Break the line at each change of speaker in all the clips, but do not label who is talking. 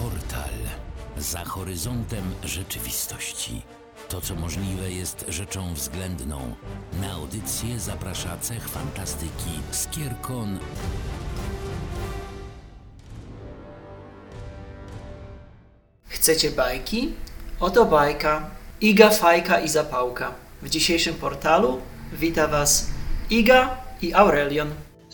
Portal. Za horyzontem rzeczywistości. To, co możliwe, jest rzeczą względną. Na audycję zaprasza cech fantastyki Skierkon
Chcecie bajki? Oto bajka Iga, Fajka i Zapałka. W dzisiejszym portalu wita Was Iga i Aurelion.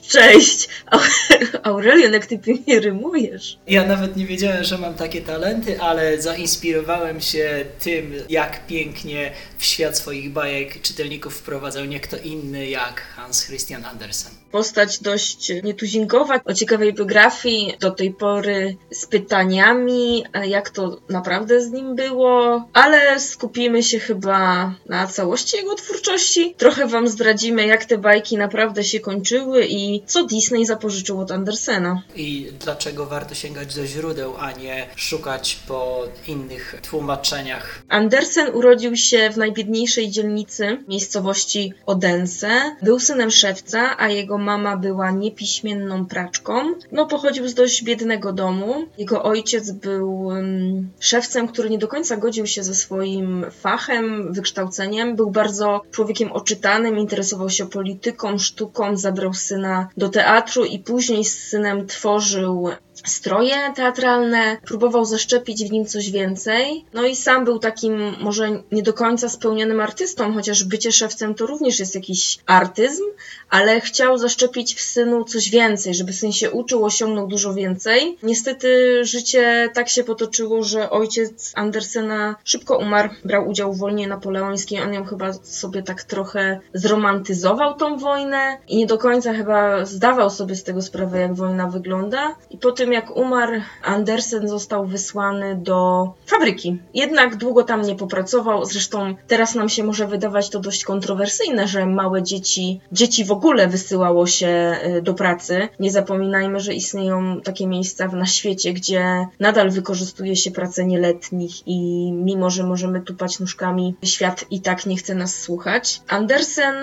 Cześć! Aurelion, jak ty pięknie rymujesz.
Ja nawet nie wiedziałem, że mam takie talenty, ale zainspirowałem się tym, jak pięknie w świat swoich bajek czytelników wprowadzał nie kto inny jak Hans Christian Andersen.
Postać dość nietuzinkowa, o ciekawej biografii, do tej pory z pytaniami, jak to naprawdę z nim było, ale skupimy się chyba na całości jego twórczości. Trochę wam zdradzimy, jak te bajki naprawdę się kończyły i co Disney zapożyczył od Andersena.
I dlaczego warto sięgać do źródeł, a nie szukać po innych tłumaczeniach.
Andersen urodził się w najbiedniejszej dzielnicy miejscowości Odense. Był synem szewca, a jego mama była niepiśmienną praczką. No, pochodził z dość biednego domu. Jego ojciec był um, szewcem, który nie do końca godził się ze swoim fachem, wykształceniem. Był bardzo człowiekiem oczytanym, interesował się polityką, sztuką, zabrał syna do teatru i później z synem tworzył stroje teatralne, próbował zaszczepić w nim coś więcej. No i sam był takim może nie do końca spełnionym artystą, chociaż bycie szewcem to również jest jakiś artyzm, ale chciał zaszczepić w synu coś więcej, żeby syn się uczył, osiągnął dużo więcej. Niestety życie tak się potoczyło, że ojciec Andersena szybko umarł, brał udział w wojnie napoleońskiej, on ją chyba sobie tak trochę zromantyzował tą wojnę i nie do końca chyba zdawał sobie z tego sprawę, jak wojna wygląda. I po tym, jak umarł, Andersen został wysłany do fabryki. Jednak długo tam nie popracował, zresztą teraz nam się może wydawać to dość kontrowersyjne, że małe dzieci, dzieci w ogóle wysyłało się y, do pracy. Nie zapominajmy, że istnieją takie miejsca na świecie, gdzie nadal wykorzystuje się pracę nieletnich i mimo, że możemy tupać nóżkami, świat i tak nie chce nas słuchać. Andersen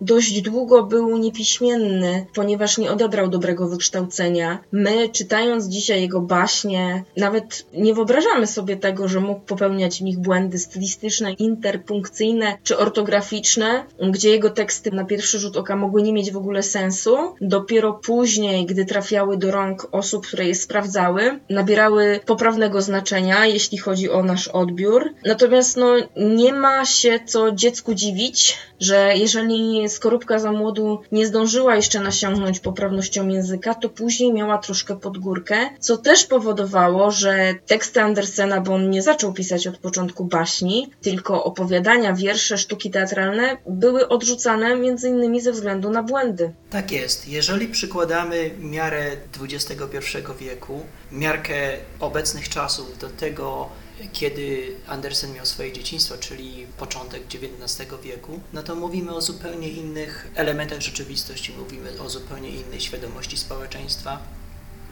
dość długo był niepiśmienny, ponieważ nie odebrał dobrego wykształcenia. My, czytając dzisiaj jego baśnie, nawet nie wyobrażamy sobie tego, że mógł popełniać w nich błędy stylistyczne, interpunkcyjne czy ortograficzne, gdzie jego teksty na pierwszy rzut oka mogły nie mieć w ogóle sensu. Dopiero później, gdy trafiały do rąk osób, które je sprawdzały, nabierały poprawnego znaczenia, jeśli chodzi o nasz odbiór. Natomiast no, nie ma się co dziecku dziwić, że jeżeli skorupka za młodu nie zdążyła jeszcze nasiągnąć poprawnością języka, to później miała troszkę podgórkę, co też powodowało, że teksty Andersena, bo on nie zaczął pisać od początku baśni, tylko opowiadania, wiersze, sztuki teatralne były odrzucane między innymi ze względu na błędy.
Tak jest. Jeżeli przykładamy miarę XXI wieku, miarkę obecnych czasów do tego, kiedy Andersen miał swoje dzieciństwo, czyli początek XIX wieku, no to mówimy o zupełnie innych elementach rzeczywistości, mówimy o zupełnie innej świadomości społeczeństwa,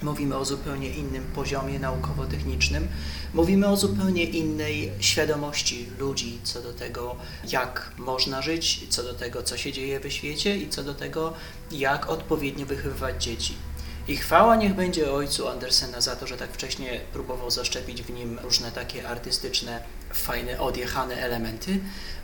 mówimy o zupełnie innym poziomie naukowo-technicznym, mówimy o zupełnie innej świadomości ludzi co do tego, jak można żyć, co do tego, co się dzieje we świecie i co do tego, jak odpowiednio wychowywać dzieci. I chwała niech będzie ojcu Andersena za to, że tak wcześnie próbował zaszczepić w nim różne takie artystyczne, fajne, odjechane elementy,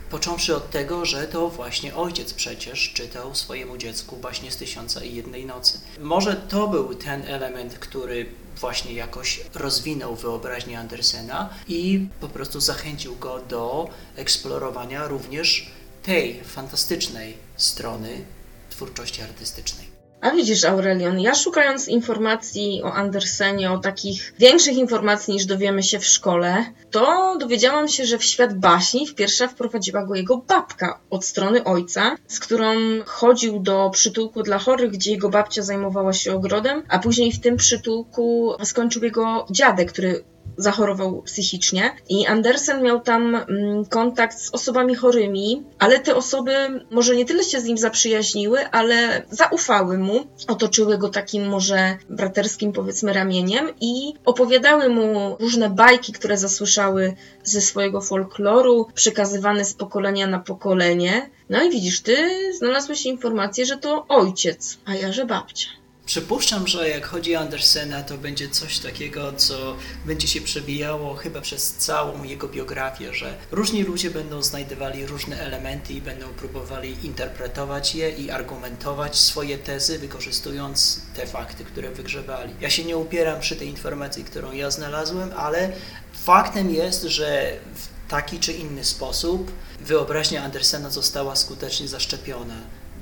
począwszy od tego, że to właśnie ojciec przecież czytał swojemu dziecku właśnie z Tysiąca i Jednej Nocy. Może to był ten element, który właśnie jakoś rozwinął wyobraźnię Andersena i po prostu zachęcił go do eksplorowania również tej fantastycznej strony twórczości artystycznej.
A widzisz, Aurelion, ja szukając informacji o Andersenie, o takich większych informacji niż dowiemy się w szkole, to dowiedziałam się, że w świat baśni w pierwsza wprowadziła go jego babka od strony ojca, z którą chodził do przytułku dla chorych, gdzie jego babcia zajmowała się ogrodem, a później w tym przytułku skończył jego dziadek, który zachorował psychicznie i Andersen miał tam mm, kontakt z osobami chorymi, ale te osoby może nie tyle się z nim zaprzyjaźniły, ale zaufały mu, otoczyły go takim może braterskim powiedzmy ramieniem i opowiadały mu różne bajki, które zasłyszały ze swojego folkloru, przekazywane z pokolenia na pokolenie. No i widzisz, ty znalazłeś informację, że to ojciec, a ja, że babcia.
Przypuszczam, że jak chodzi o Andersena, to będzie coś takiego, co będzie się przewijało chyba przez całą jego biografię, że różni ludzie będą znajdowali różne elementy i będą próbowali interpretować je i argumentować swoje tezy, wykorzystując te fakty, które wygrzebali. Ja się nie upieram przy tej informacji, którą ja znalazłem, ale faktem jest, że w taki czy inny sposób wyobraźnia Andersena została skutecznie zaszczepiona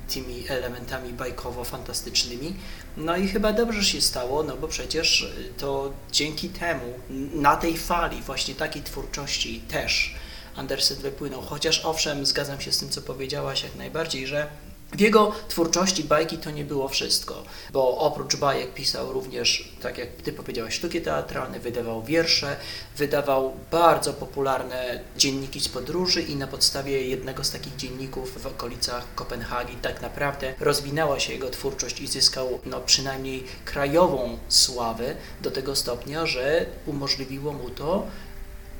tymi elementami bajkowo-fantastycznymi. No i chyba dobrze się stało, no bo przecież to dzięki temu, na tej fali właśnie takiej twórczości też Andersen wypłynął. Chociaż owszem, zgadzam się z tym, co powiedziałaś jak najbardziej, że w jego twórczości bajki to nie było wszystko, bo oprócz bajek pisał również, tak jak ty powiedziałeś, sztuki teatralne, wydawał wiersze, wydawał bardzo popularne dzienniki z podróży i na podstawie jednego z takich dzienników w okolicach Kopenhagi tak naprawdę rozwinęła się jego twórczość i zyskał no, przynajmniej krajową sławę do tego stopnia, że umożliwiło mu to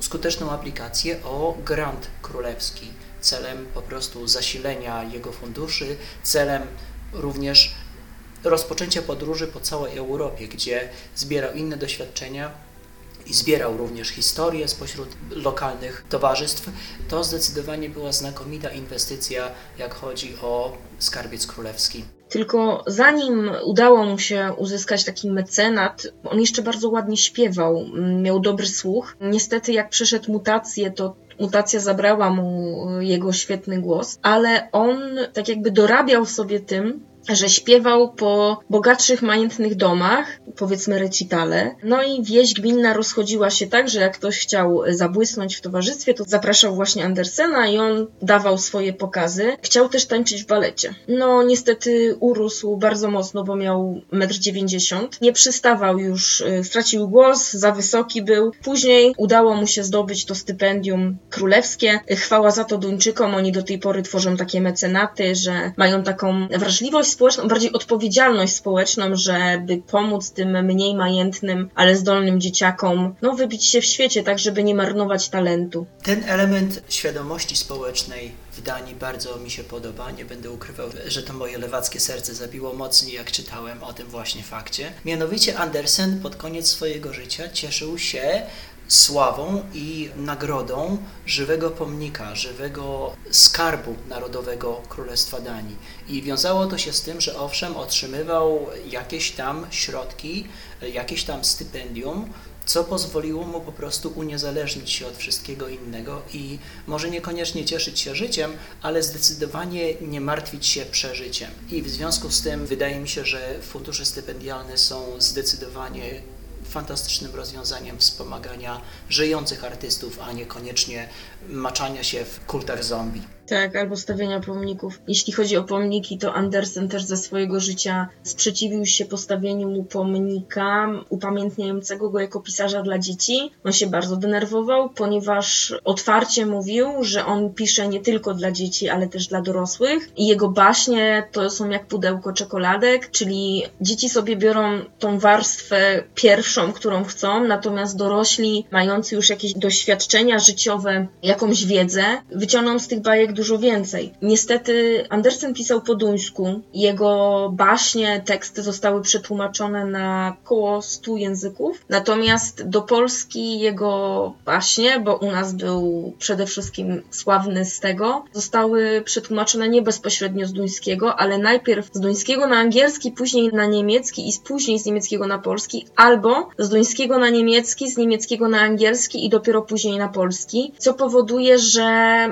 skuteczną aplikację o grant królewski celem po prostu zasilenia jego funduszy, celem również rozpoczęcia podróży po całej Europie, gdzie zbierał inne doświadczenia i zbierał również historię spośród lokalnych towarzystw, to zdecydowanie była znakomita inwestycja, jak chodzi o skarbiec królewski.
Tylko zanim udało mu się uzyskać taki mecenat, on jeszcze bardzo ładnie śpiewał, miał dobry słuch. Niestety, jak przeszedł mutację, to mutacja zabrała mu jego świetny głos, ale on tak jakby dorabiał sobie tym, że śpiewał po bogatszych, majętnych domach, powiedzmy recitale. No i wieś gminna rozchodziła się tak, że jak ktoś chciał zabłysnąć w towarzystwie, to zapraszał właśnie Andersena i on dawał swoje pokazy. Chciał też tańczyć w balecie. No niestety urósł bardzo mocno, bo miał 1,90 m. Nie przystawał już, y, stracił głos, za wysoki był. Później udało mu się zdobyć to stypendium królewskie. Chwała za to Duńczykom, oni do tej pory tworzą takie mecenaty, że mają taką wrażliwość społeczną, bardziej odpowiedzialność społeczną, żeby pomóc tym mniej majętnym, ale zdolnym dzieciakom, no wybić się w świecie, tak żeby nie marnować talentu.
Ten element świadomości społecznej w Danii bardzo mi się podoba. Nie będę ukrywał, że to moje lewackie serce zabiło mocniej, jak czytałem o tym właśnie fakcie. Mianowicie Andersen pod koniec swojego życia cieszył się sławą i nagrodą żywego pomnika, żywego skarbu narodowego Królestwa Danii. I wiązało to się z tym, że owszem, otrzymywał jakieś tam środki, jakieś tam stypendium, co pozwoliło mu po prostu uniezależnić się od wszystkiego innego i może niekoniecznie cieszyć się życiem, ale zdecydowanie nie martwić się przeżyciem. I w związku z tym wydaje mi się, że fundusze stypendialne są zdecydowanie fantastycznym rozwiązaniem wspomagania żyjących artystów, a niekoniecznie maczania się w kultach zombie.
Tak, albo stawiania pomników. Jeśli chodzi o pomniki, to Andersen też ze swojego życia sprzeciwił się postawieniu mu pomnika upamiętniającego go jako pisarza dla dzieci. On się bardzo denerwował, ponieważ otwarcie mówił, że on pisze nie tylko dla dzieci, ale też dla dorosłych. I jego baśnie to są jak pudełko czekoladek, czyli dzieci sobie biorą tą warstwę pierwszą, którą chcą, natomiast dorośli, mający już jakieś doświadczenia życiowe, jakąś wiedzę, wyciągną z tych bajek dużo więcej. Niestety Andersen pisał po duńsku. Jego baśnie, teksty zostały przetłumaczone na około 100 języków. Natomiast do Polski jego baśnie, bo u nas był przede wszystkim sławny z tego, zostały przetłumaczone nie bezpośrednio z duńskiego, ale najpierw z duńskiego na angielski, później na niemiecki i później z niemieckiego na polski, albo z duńskiego na niemiecki, z niemieckiego na angielski i dopiero później na polski, co powoduje, że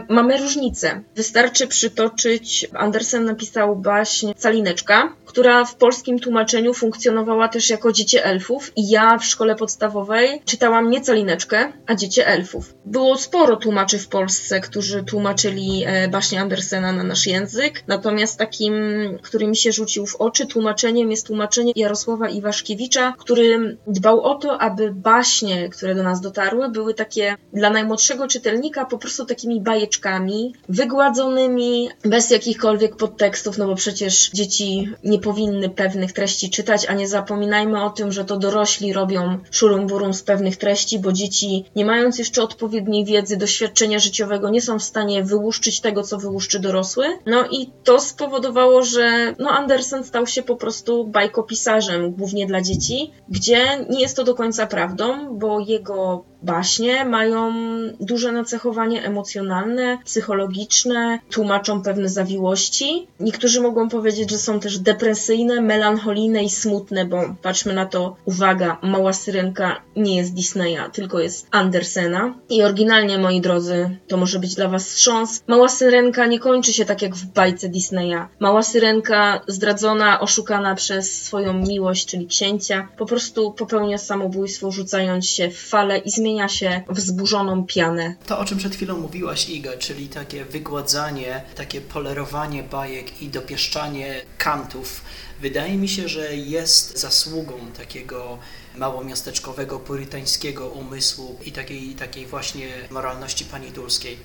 mamy różnice. Wystarczy przytoczyć, Andersen napisał baśń Calineczka, która w polskim tłumaczeniu funkcjonowała też jako Dziecię Elfów i ja w szkole podstawowej czytałam nie Calineczkę, a Dziecię Elfów. Było sporo tłumaczy w Polsce, którzy tłumaczyli e, baśnie Andersena na nasz język, natomiast takim, który mi się rzucił w oczy tłumaczeniem jest tłumaczenie Jarosława Iwaszkiewicza, który dbał o to, aby baśnie, które do nas dotarły, były takie dla najmłodszego czytelnika po prostu takimi bajeczkami, wygładzonymi, bez jakichkolwiek podtekstów, no bo przecież dzieci nie powinny pewnych treści czytać, a nie zapominajmy o tym, że to dorośli robią szurum burum z pewnych treści, bo dzieci, nie mając jeszcze odpowiedniej wiedzy, doświadczenia życiowego, nie są w stanie wyłuszczyć tego, co wyłuszczy dorosły. No i to spowodowało, że no Andersen stał się po prostu bajkopisarzem, głównie dla dzieci, gdzie nie jest to do końca prawdą, bo jego baśnie mają duże nacechowanie emocjonalne, psychologiczne, tłumaczą pewne zawiłości. Niektórzy mogą powiedzieć, że są też depresyjne, melancholijne i smutne, bo patrzmy na to, uwaga, Mała Syrenka nie jest Disneya, tylko jest Andersena. I oryginalnie, moi drodzy, to może być dla was wstrząs. Mała Syrenka nie kończy się tak jak w bajce Disneya. Mała Syrenka zdradzona, oszukana przez swoją miłość, czyli księcia, po prostu popełnia samobójstwo, rzucając się w fale i zmienia się w zburzoną pianę.
To, o czym przed chwilą mówiłaś, Iga, czyli takie wygładzanie, takie polerowanie bajek i dopieszczanie kantów, wydaje mi się, że jest zasługą takiego małomiasteczkowego, purytańskiego umysłu i takiej, takiej właśnie moralności panitulskiej.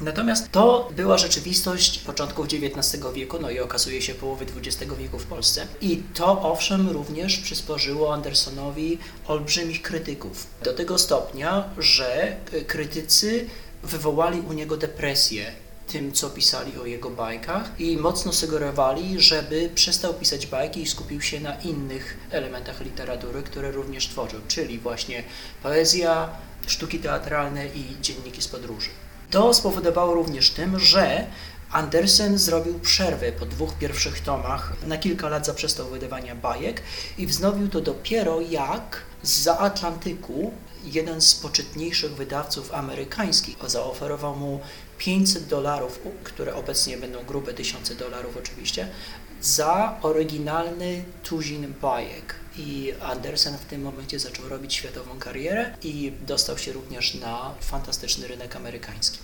Natomiast to była rzeczywistość początków XIX wieku, no i okazuje się połowy XX wieku w Polsce. I to owszem również przysporzyło Andersonowi olbrzymich krytyków. Do tego stopnia, że krytycy wywołali u niego depresję tym, co pisali o jego bajkach i mocno sugerowali, żeby przestał pisać bajki i skupił się na innych elementach literatury, które również tworzył, czyli właśnie poezja, sztuki teatralne i dzienniki z podróży. To spowodowało również tym, że Andersen zrobił przerwę po dwóch pierwszych tomach, na kilka lat zaprzestał wydawania bajek i wznowił to dopiero jak z Atlantyku jeden z poczytniejszych wydawców amerykańskich. Zaoferował mu 500 dolarów, które obecnie będą grube tysiące dolarów oczywiście, za oryginalny tuzin bajek. I Andersen w tym momencie zaczął robić światową karierę i dostał się również na fantastyczny rynek amerykański.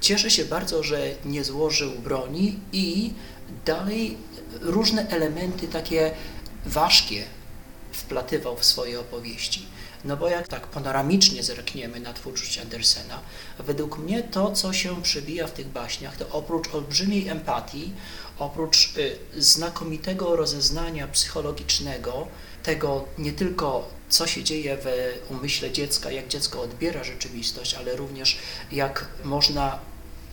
Cieszę się bardzo, że nie złożył broni i dalej różne elementy takie ważkie wplatywał w swoje opowieści. No bo jak tak panoramicznie zerkniemy na twórczość Andersena, według mnie to, co się przebija w tych baśniach, to oprócz olbrzymiej empatii, oprócz y, znakomitego rozeznania psychologicznego, tego nie tylko co się dzieje w umyśle dziecka, jak dziecko odbiera rzeczywistość, ale również jak można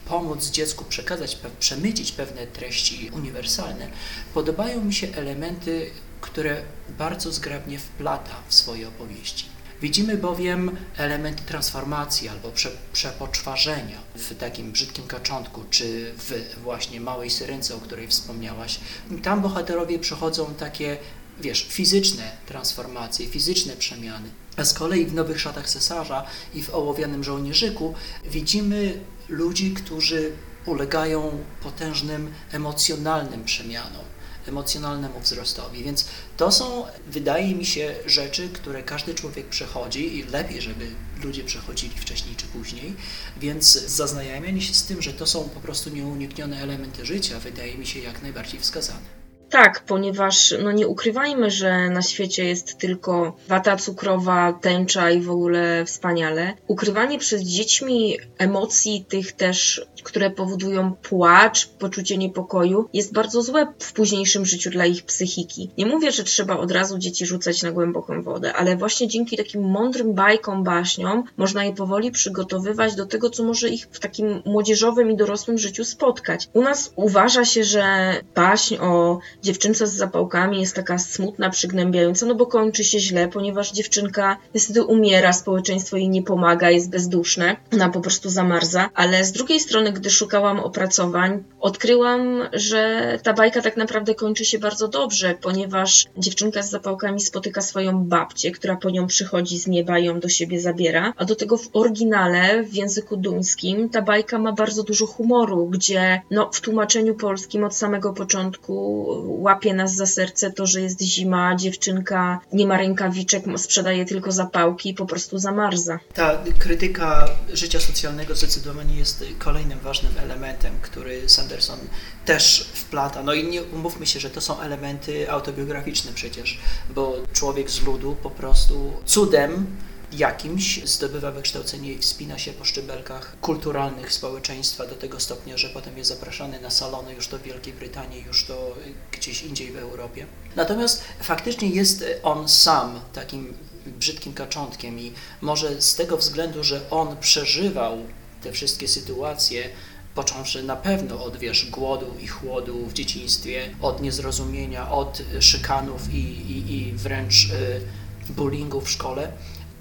pomóc dziecku przekazać, przemycić pewne treści uniwersalne, podobają mi się elementy, które bardzo zgrabnie wplata w swoje opowieści. Widzimy bowiem elementy transformacji albo prze, przepoczwarzenia w takim brzydkim kaczątku, czy w właśnie małej syrence, o której wspomniałaś. Tam bohaterowie przechodzą takie wiesz, fizyczne transformacje, fizyczne przemiany. A z kolei w Nowych Szatach Cesarza i w Ołowianym Żołnierzyku widzimy ludzi, którzy ulegają potężnym emocjonalnym przemianom, emocjonalnemu wzrostowi. Więc to są, wydaje mi się, rzeczy, które każdy człowiek przechodzi i lepiej, żeby ludzie przechodzili wcześniej czy później. Więc zaznajamianie się z tym, że to są po prostu nieuniknione elementy życia, wydaje mi się jak najbardziej wskazane.
Tak, ponieważ no nie ukrywajmy, że na świecie jest tylko wata cukrowa, tęcza i w ogóle wspaniale. Ukrywanie przed dziećmi emocji tych też, które powodują płacz, poczucie niepokoju, jest bardzo złe w późniejszym życiu dla ich psychiki. Nie mówię, że trzeba od razu dzieci rzucać na głęboką wodę, ale właśnie dzięki takim mądrym bajkom, baśniom można je powoli przygotowywać do tego, co może ich w takim młodzieżowym i dorosłym życiu spotkać. U nas uważa się, że baśń o dziewczynce z zapałkami jest taka smutna, przygnębiająca, no bo kończy się źle, ponieważ dziewczynka niestety umiera, społeczeństwo jej nie pomaga, jest bezduszne, ona po prostu zamarza. Ale z drugiej strony, gdy szukałam opracowań, odkryłam, że ta bajka tak naprawdę kończy się bardzo dobrze, ponieważ dziewczynka z zapałkami spotyka swoją babcię, która po nią przychodzi z nieba i ją do siebie zabiera, a do tego w oryginale, w języku duńskim, ta bajka ma bardzo dużo humoru, gdzie no, w tłumaczeniu polskim od samego początku łapie nas za serce to, że jest zima, dziewczynka nie ma rękawiczek, sprzedaje tylko zapałki i po prostu zamarza.
Ta krytyka życia socjalnego zdecydowanie jest kolejnym ważnym elementem, który Sanderson też wplata. No i nie umówmy się, że to są elementy autobiograficzne przecież, bo człowiek z ludu po prostu cudem jakimś, zdobywa wykształcenie i wspina się po szczebelkach kulturalnych społeczeństwa do tego stopnia, że potem jest zapraszany na salony już to w Wielkiej Brytanii, już to gdzieś indziej w Europie. Natomiast faktycznie jest on sam takim brzydkim kaczątkiem i może z tego względu, że on przeżywał te wszystkie sytuacje, począwszy na pewno od wiesz, głodu i chłodu w dzieciństwie, od niezrozumienia, od szykanów i, i, i wręcz y, bullyingu w szkole,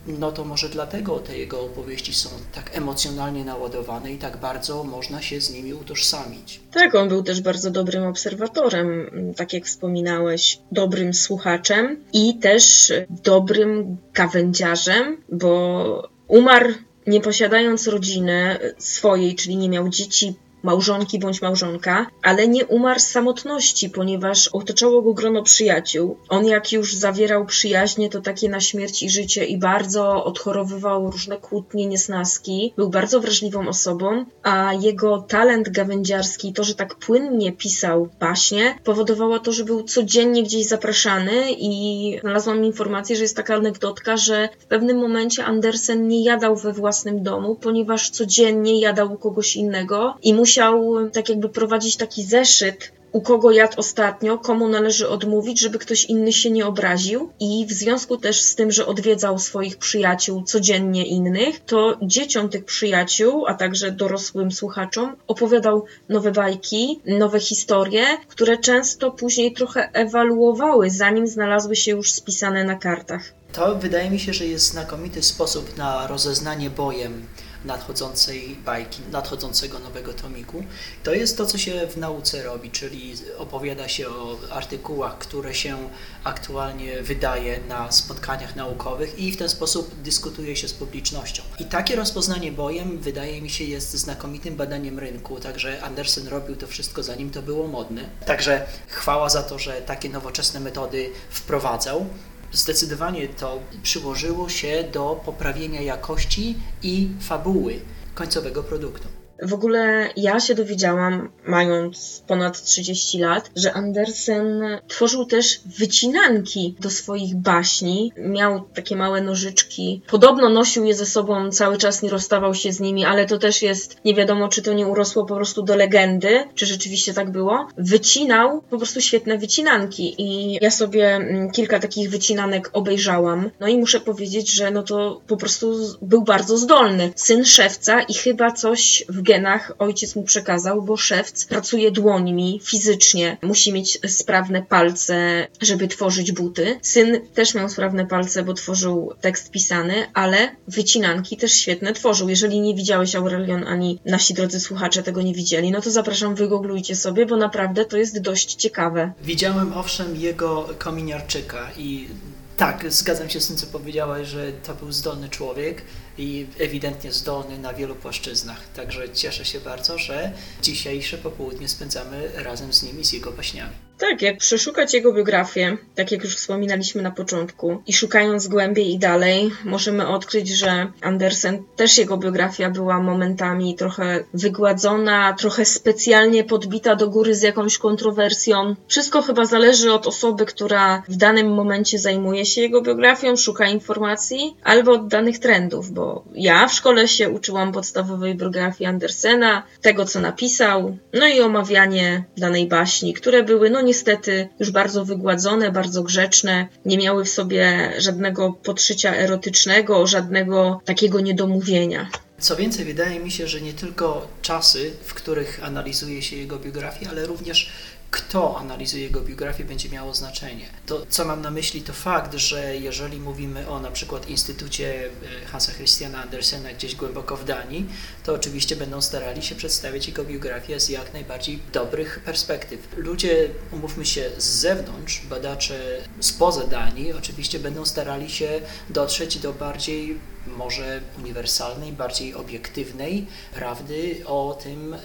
no to może dlatego te jego opowieści są tak emocjonalnie naładowane i tak bardzo można się z nimi utożsamić.
Tak, on był też bardzo dobrym obserwatorem, tak jak wspominałeś, dobrym słuchaczem i też dobrym gawędziarzem, bo umarł nie posiadając rodziny swojej, czyli nie miał dzieci, małżonki bądź małżonka, ale nie umarł z samotności, ponieważ otaczało go grono przyjaciół. On jak już zawierał przyjaźnie, to takie na śmierć i życie i bardzo odchorowywał różne kłótnie, niesnaski. Był bardzo wrażliwą osobą, a jego talent gawędziarski, to, że tak płynnie pisał baśnie, powodowało to, że był codziennie gdzieś zapraszany i znalazłam informację, że jest taka anegdotka, że w pewnym momencie Andersen nie jadał we własnym domu, ponieważ codziennie jadał u kogoś innego i musi musiał tak jakby prowadzić taki zeszyt, u kogo jadł ostatnio, komu należy odmówić, żeby ktoś inny się nie obraził. I w związku też z tym, że odwiedzał swoich przyjaciół codziennie innych, to dzieciom tych przyjaciół, a także dorosłym słuchaczom opowiadał nowe bajki, nowe historie, które często później trochę ewaluowały, zanim znalazły się już spisane na kartach.
To wydaje mi się, że jest znakomity sposób na rozeznanie bojem nadchodzącej bajki, nadchodzącego nowego tomiku. To jest to, co się w nauce robi, czyli opowiada się o artykułach, które się aktualnie wydaje na spotkaniach naukowych i w ten sposób dyskutuje się z publicznością. I takie rozpoznanie bojem, wydaje mi się, jest znakomitym badaniem rynku, także Andersen robił to wszystko zanim to było modne. Także chwała za to, że takie nowoczesne metody wprowadzał zdecydowanie to przyłożyło się do poprawienia jakości i fabuły końcowego produktu.
W ogóle ja się dowiedziałam, mając ponad 30 lat, że Andersen tworzył też wycinanki do swoich baśni. Miał takie małe nożyczki. Podobno nosił je ze sobą cały czas, nie rozstawał się z nimi, ale to też jest nie wiadomo, czy to nie urosło po prostu do legendy, czy rzeczywiście tak było. Wycinał po prostu świetne wycinanki i ja sobie mm, kilka takich wycinanek obejrzałam. No i muszę powiedzieć, że no to po prostu był bardzo zdolny. Syn szewca i chyba coś w genach ojciec mu przekazał, bo szewc pracuje dłońmi fizycznie, musi mieć sprawne palce, żeby tworzyć buty. Syn też miał sprawne palce, bo tworzył tekst pisany, ale wycinanki też świetne tworzył. Jeżeli nie widziałeś Aurelion, ani nasi drodzy słuchacze tego nie widzieli, no to zapraszam, wygooglujcie sobie, bo naprawdę to jest dość ciekawe.
Widziałem owszem jego kominiarczyka i tak, zgadzam się z tym, co powiedziałaś, że to był zdolny człowiek i ewidentnie zdolny na wielu płaszczyznach. Także cieszę się bardzo, że dzisiejsze popołudnie spędzamy razem z nim i z jego baśniami.
Tak, jak przeszukać jego biografię, tak jak już wspominaliśmy na początku, i szukając głębiej i dalej, możemy odkryć, że Andersen też jego biografia była momentami trochę wygładzona, trochę specjalnie podbita do góry z jakąś kontrowersją. Wszystko chyba zależy od osoby, która w danym momencie zajmuje się jego biografią, szuka informacji, albo od danych trendów, bo ja w szkole się uczyłam podstawowej biografii Andersena, tego co napisał, no i omawianie danej baśni, które były no niestety już bardzo wygładzone, bardzo grzeczne, nie miały w sobie żadnego podszycia erotycznego, żadnego takiego niedomówienia.
Co więcej, wydaje mi się, że nie tylko czasy, w których analizuje się jego biografię, ale również kto analizuje jego biografię, będzie miało znaczenie. To, co mam na myśli, to fakt, że jeżeli mówimy o na przykład Instytucie e, Hansa Christiana Andersena gdzieś głęboko w Danii, to oczywiście będą starali się przedstawić jego biografię z jak najbardziej dobrych perspektyw. Ludzie, umówmy się, z zewnątrz, badacze spoza Danii, oczywiście będą starali się dotrzeć do bardziej może uniwersalnej, bardziej obiektywnej prawdy o tym,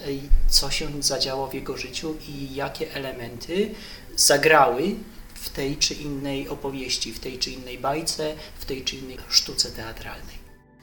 co się zadziało w jego życiu i jakie elementy zagrały w tej czy innej opowieści, w tej czy innej bajce, w tej czy innej sztuce teatralnej.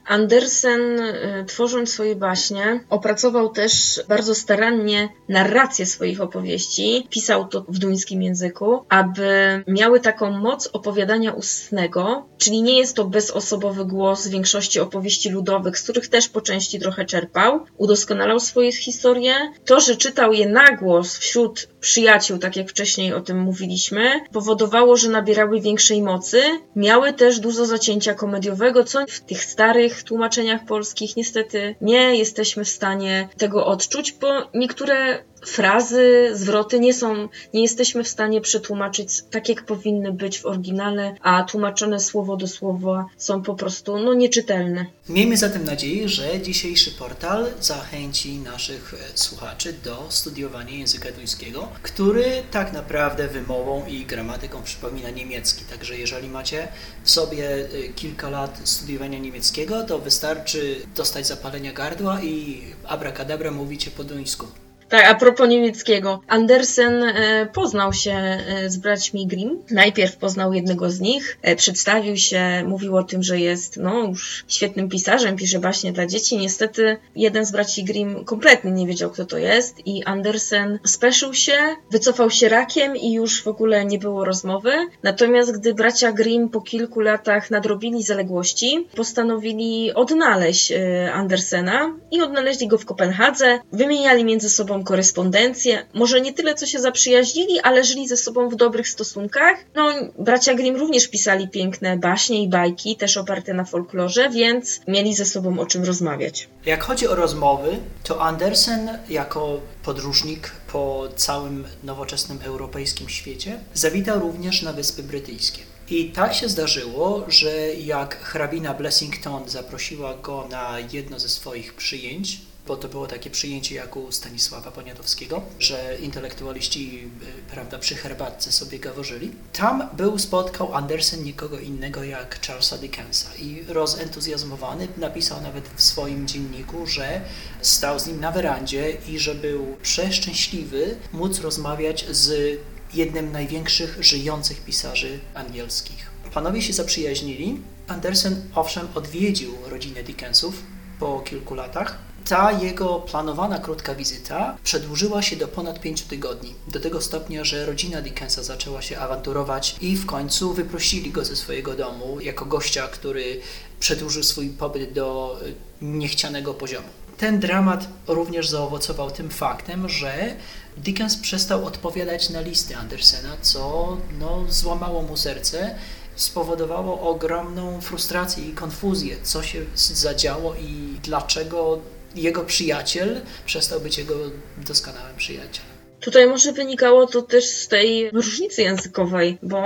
Andersen, y, tworząc swoje baśnie, opracował też bardzo starannie narrację swoich opowieści. Pisał to w duńskim języku, aby miały taką moc opowiadania ustnego, czyli nie jest to bezosobowy głos większości opowieści ludowych, z których też po części trochę czerpał. Udoskonalał swoje historie. To, że czytał je na głos wśród przyjaciół, tak jak wcześniej o tym mówiliśmy, powodowało, że nabierały większej mocy. Miały też dużo zacięcia komediowego, co w tych starych tłumaczeniach polskich niestety nie jesteśmy w stanie tego odczuć, bo niektóre frazy, zwroty nie są, nie jesteśmy w stanie przetłumaczyć tak, jak powinny być w oryginale, a tłumaczone słowo do słowa są po prostu no, nieczytelne.
Miejmy zatem nadzieję, że dzisiejszy portal zachęci naszych e, słuchaczy do studiowania języka duńskiego, który tak naprawdę wymową i gramatyką przypomina niemiecki. Także jeżeli macie w sobie e, kilka lat studiowania niemieckiego, to wystarczy dostać zapalenia gardła i abracadabra mówicie po duńsku.
Tak, a propos niemieckiego. Andersen e, poznał się e, z braćmi Grimm. Najpierw poznał jednego z nich, e, przedstawił się, mówił o tym, że jest no, już świetnym pisarzem, pisze baśnie dla dzieci. Niestety jeden z braci Grimm kompletnie nie wiedział, kto to jest i Andersen speszył się, wycofał się rakiem i już w ogóle nie było rozmowy. Natomiast gdy bracia Grimm po kilku latach nadrobili zaległości, postanowili odnaleźć Andersena i odnaleźli go w Kopenhadze. Wymieniali między sobą korespondencję. Może nie tyle, co się zaprzyjaźnili, ale żyli ze sobą w dobrych stosunkach. No, bracia Grimm również pisali piękne baśnie i bajki, też oparte na folklorze, więc mieli ze sobą o czym rozmawiać.
Jak chodzi o rozmowy, to Andersen jako podróżnik po całym nowoczesnym europejskim świecie zawitał również na Wyspy Brytyjskie. I tak się zdarzyło, że jak hrabina Blessington zaprosiła go na jedno ze swoich przyjęć, bo to było takie przyjęcie jak u Stanisława Poniatowskiego, że intelektualiści y, prawda, przy herbatce sobie gaworzyli. Tam był, spotkał Andersen nikogo innego jak Charlesa Dickensa i rozentuzjazmowany napisał nawet w swoim dzienniku, że stał z nim na werandzie i że był przeszczęśliwy móc rozmawiać z jednym z największych żyjących pisarzy angielskich. Panowie się zaprzyjaźnili. Andersen owszem odwiedził rodzinę Dickensów po kilku latach, ta jego planowana krótka wizyta przedłużyła się do ponad pięciu tygodni. Do tego stopnia, że rodzina Dickensa zaczęła się awanturować i w końcu wyprosili go ze swojego domu jako gościa, który przedłużył swój pobyt do e, niechcianego poziomu. Ten dramat również zaowocował tym faktem, że Dickens przestał odpowiadać na listy Andersena, co no, złamało mu serce spowodowało ogromną frustrację i konfuzję, co się zadziało i dlaczego jego przyjaciel przestał być jego doskonałym przyjacielem.
Tutaj może wynikało to też z tej różnicy językowej, bo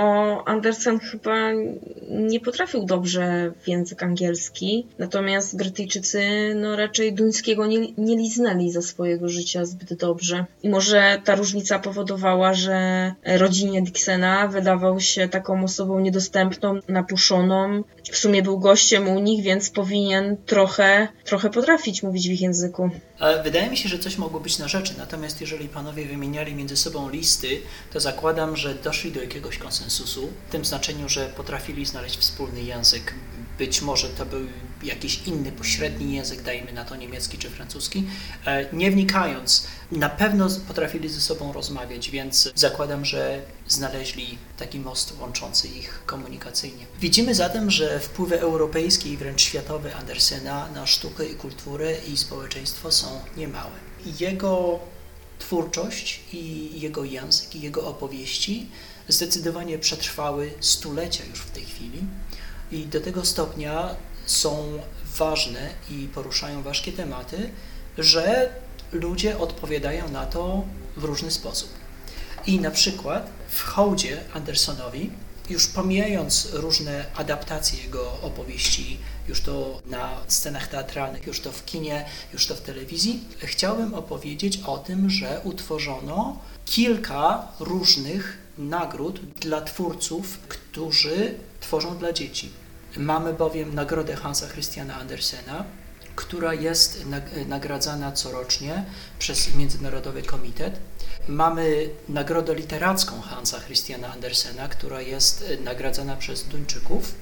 Andersen chyba nie potrafił dobrze w język angielski, natomiast Brytyjczycy no raczej duńskiego nie, nie liznęli za swojego życia zbyt dobrze. I może ta różnica powodowała, że rodzinie Dixena wydawał się taką osobą niedostępną, napuszoną. W sumie był gościem u nich, więc powinien trochę, trochę potrafić mówić w ich języku.
Wydaje mi się, że coś mogło być na rzeczy, natomiast jeżeli panowie wymieniali między sobą listy, to zakładam, że doszli do jakiegoś konsensusu, w tym znaczeniu, że potrafili znaleźć wspólny język. Być może to był jakiś inny pośredni język, dajmy na to niemiecki czy francuski. E, nie wnikając, na pewno potrafili ze sobą rozmawiać, więc zakładam, że znaleźli taki most łączący ich komunikacyjnie. Widzimy zatem, że wpływy europejskie i wręcz światowe Andersena na sztukę i kulturę i społeczeństwo są niemałe. Jego twórczość i jego język i jego opowieści zdecydowanie przetrwały stulecia już w tej chwili i do tego stopnia są ważne i poruszają ważkie tematy, że ludzie odpowiadają na to w różny sposób. I na przykład w hołdzie Andersonowi, już pomijając różne adaptacje jego opowieści, już to na scenach teatralnych, już to w kinie, już to w telewizji, chciałbym opowiedzieć o tym, że utworzono kilka różnych nagród dla twórców, którzy tworzą dla dzieci. Mamy bowiem nagrodę Hansa Christiana Andersena, która jest nagradzana corocznie przez Międzynarodowy Komitet. Mamy nagrodę literacką Hansa Christiana Andersena, która jest nagradzana przez Duńczyków.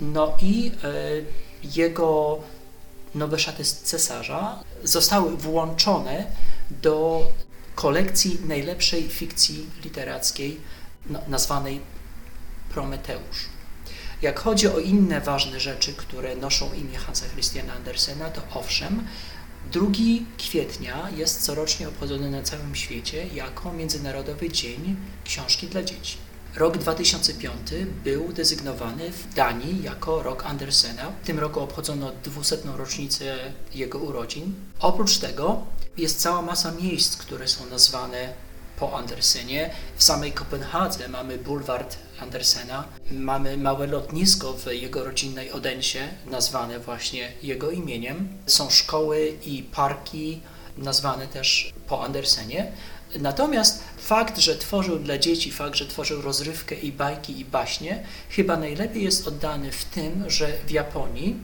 No i e, jego nowe szaty z cesarza zostały włączone do kolekcji najlepszej fikcji literackiej no, nazwanej Prometeusz. Jak chodzi o inne ważne rzeczy, które noszą imię Hansa Christiana Andersena, to owszem, 2 kwietnia jest corocznie obchodzony na całym świecie jako Międzynarodowy Dzień Książki dla Dzieci. Rok 2005 był desygnowany w Danii jako rok Andersena. W tym roku obchodzono 200. rocznicę jego urodzin. Oprócz tego jest cała masa miejsc, które są nazwane po Andersenie. W samej Kopenhadze mamy bulward Andersena, mamy małe lotnisko w jego rodzinnej Odensie, nazwane właśnie jego imieniem. Są szkoły i parki nazwane też po Andersenie. Natomiast fakt, że tworzył dla dzieci, fakt, że tworzył rozrywkę i bajki i baśnie, chyba najlepiej jest oddany w tym, że w Japonii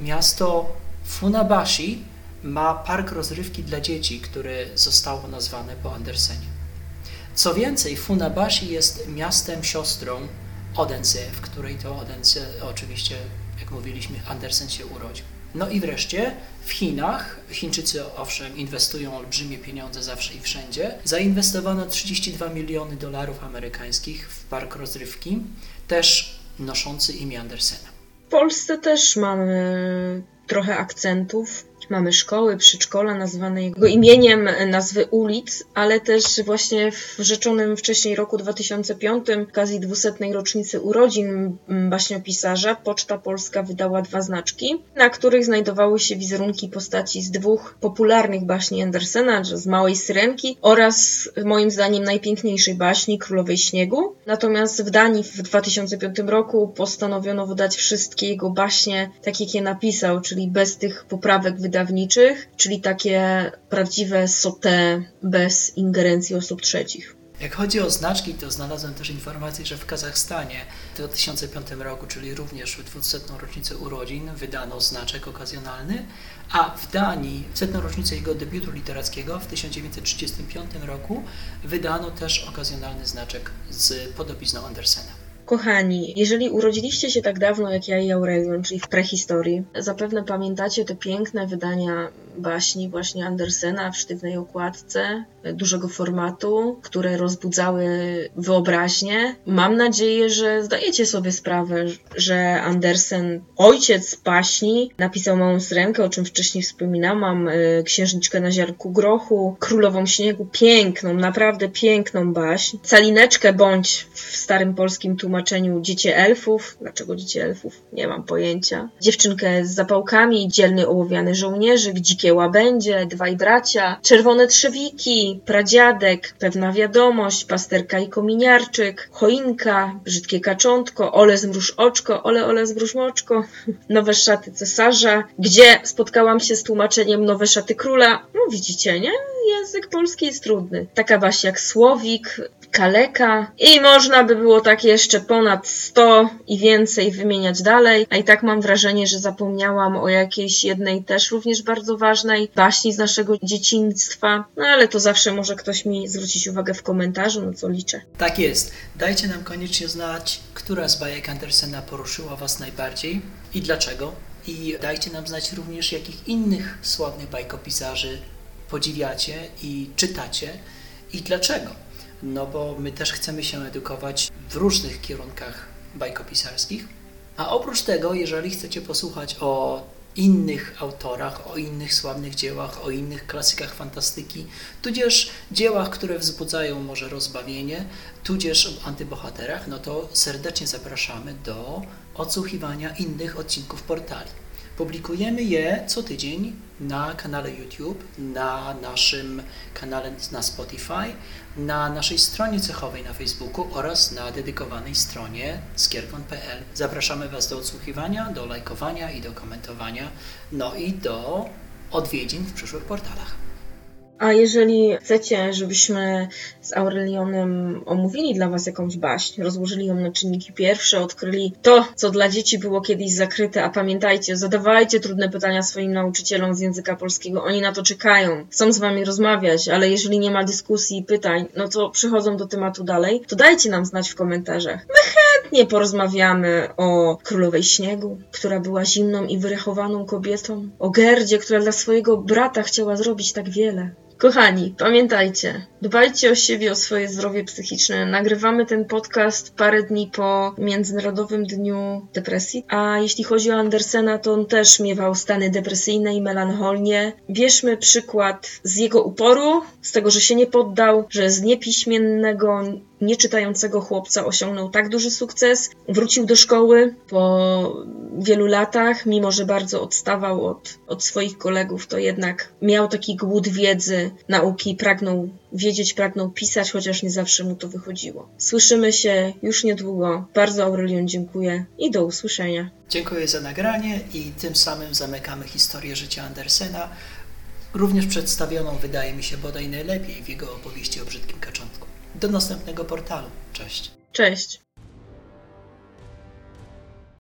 miasto Funabashi ma park rozrywki dla dzieci, które zostało nazwane po Andersenie. Co więcej, Funabashi jest miastem siostrą Odense, w której to Odense oczywiście, jak mówiliśmy, Andersen się urodził. No i wreszcie w Chinach, Chińczycy owszem inwestują olbrzymie pieniądze zawsze i wszędzie, zainwestowano 32 miliony dolarów amerykańskich w park rozrywki, też noszący imię Andersena.
W Polsce też mamy trochę akcentów Mamy szkoły, przedszkola nazwane jego imieniem, nazwy ulic, ale też właśnie w rzeczonym wcześniej roku 2005, w okazji 200. rocznicy urodzin baśniopisarza, Poczta Polska wydała dwa znaczki, na których znajdowały się wizerunki postaci z dwóch popularnych baśni Andersena, z Małej Syrenki oraz moim zdaniem najpiękniejszej baśni Królowej Śniegu. Natomiast w Danii w 2005 roku postanowiono wydać wszystkie jego baśnie tak jak je napisał, czyli bez tych poprawek wydawniczych wydawniczych, czyli takie prawdziwe sote bez ingerencji osób trzecich.
Jak chodzi o znaczki, to znalazłem też informację, że w Kazachstanie w 2005 roku, czyli również w 200. rocznicę urodzin, wydano znaczek okazjonalny, a w Danii w setną rocznicę jego debiutu literackiego w 1935 roku wydano też okazjonalny znaczek z podobizną Andersena.
Kochani, jeżeli urodziliście się tak dawno jak ja i Aurelion, czyli w prehistorii, zapewne pamiętacie te piękne wydania baśni właśnie Andersena w sztywnej okładce, dużego formatu, które rozbudzały wyobraźnię. Mam nadzieję, że zdajecie sobie sprawę, że Andersen, ojciec baśni, napisał Małą Syrenkę, o czym wcześniej wspominałam, e, Księżniczkę na ziarnku grochu, Królową Śniegu, piękną, naprawdę piękną baśń, Calineczkę bądź w starym polskim tłumaczeniu Dziecię Elfów. Dlaczego Dziecię Elfów? Nie mam pojęcia. Dziewczynkę z zapałkami, dzielny ołowiany żołnierzyk, dzikie łabędzie, dwaj bracia, czerwone trzewiki, pradziadek, pewna wiadomość, pasterka i kominiarczyk, choinka, brzydkie kaczątko, ole zmruż oczko, ole ole zmruż oczko, nowe szaty cesarza, gdzie spotkałam się z tłumaczeniem nowe szaty króla. No widzicie, nie? Język polski jest trudny. Taka właśnie jak słowik, kaleka i można by było tak jeszcze ponad 100 i więcej wymieniać dalej, a i tak mam wrażenie, że zapomniałam o jakiejś jednej też również bardzo ważnej baśni z naszego dzieciństwa, no ale to zawsze może ktoś mi zwrócić uwagę w komentarzu, no co liczę.
Tak jest. Dajcie nam koniecznie znać, która z bajek Andersena poruszyła Was najbardziej i dlaczego. I dajcie nam znać również, jakich innych sławnych bajkopisarzy podziwiacie i czytacie i dlaczego. No bo my też chcemy się edukować w różnych kierunkach bajkopisarskich. A oprócz tego, jeżeli chcecie posłuchać o innych autorach, o innych sławnych dziełach, o innych klasykach fantastyki, tudzież dziełach, które wzbudzają może rozbawienie, tudzież o antybohaterach, no to serdecznie zapraszamy do odsłuchiwania innych odcinków portali. Publikujemy je co tydzień na kanale YouTube, na naszym kanale na Spotify, na naszej stronie cechowej na Facebooku oraz na dedykowanej stronie skierkon.pl. Zapraszamy Was do odsłuchiwania, do lajkowania i do komentowania, no i do odwiedzin w przyszłych portalach.
A jeżeli chcecie, żebyśmy z Aurelionem omówili dla Was jakąś baśń, rozłożyli ją na czynniki pierwsze, odkryli to, co dla dzieci było kiedyś zakryte, a pamiętajcie, zadawajcie trudne pytania swoim nauczycielom z języka polskiego, oni na to czekają, chcą z Wami rozmawiać, ale jeżeli nie ma dyskusji i pytań, no to przychodzą do tematu dalej, to dajcie nam znać w komentarzach. My chętnie porozmawiamy o królowej śniegu, która była zimną i wyrechowaną kobietą, o Gerdzie, która dla swojego brata chciała zrobić tak wiele. Kochani, pamiętajcie, dbajcie o siebie, o swoje zdrowie psychiczne. Nagrywamy ten podcast parę dni po Międzynarodowym Dniu Depresji, a jeśli chodzi o Andersena, to on też miewał stany depresyjne i melancholnie. Bierzmy przykład z jego uporu, z tego, że się nie poddał, że z niepiśmiennego, nieczytającego chłopca osiągnął tak duży sukces. Wrócił do szkoły po wielu latach, mimo że bardzo odstawał od, od swoich kolegów, to jednak miał taki głód wiedzy, nauki, pragnął wiedzieć, pragnął pisać, chociaż nie zawsze mu to wychodziło. Słyszymy się już niedługo. Bardzo Aurelion dziękuję i do usłyszenia.
Dziękuję za nagranie i tym samym zamykamy historię życia Andersena, również przedstawioną, wydaje mi się, bodaj najlepiej w jego opowieści o brzydkim kaczątku. Do następnego portalu. Cześć.
Cześć.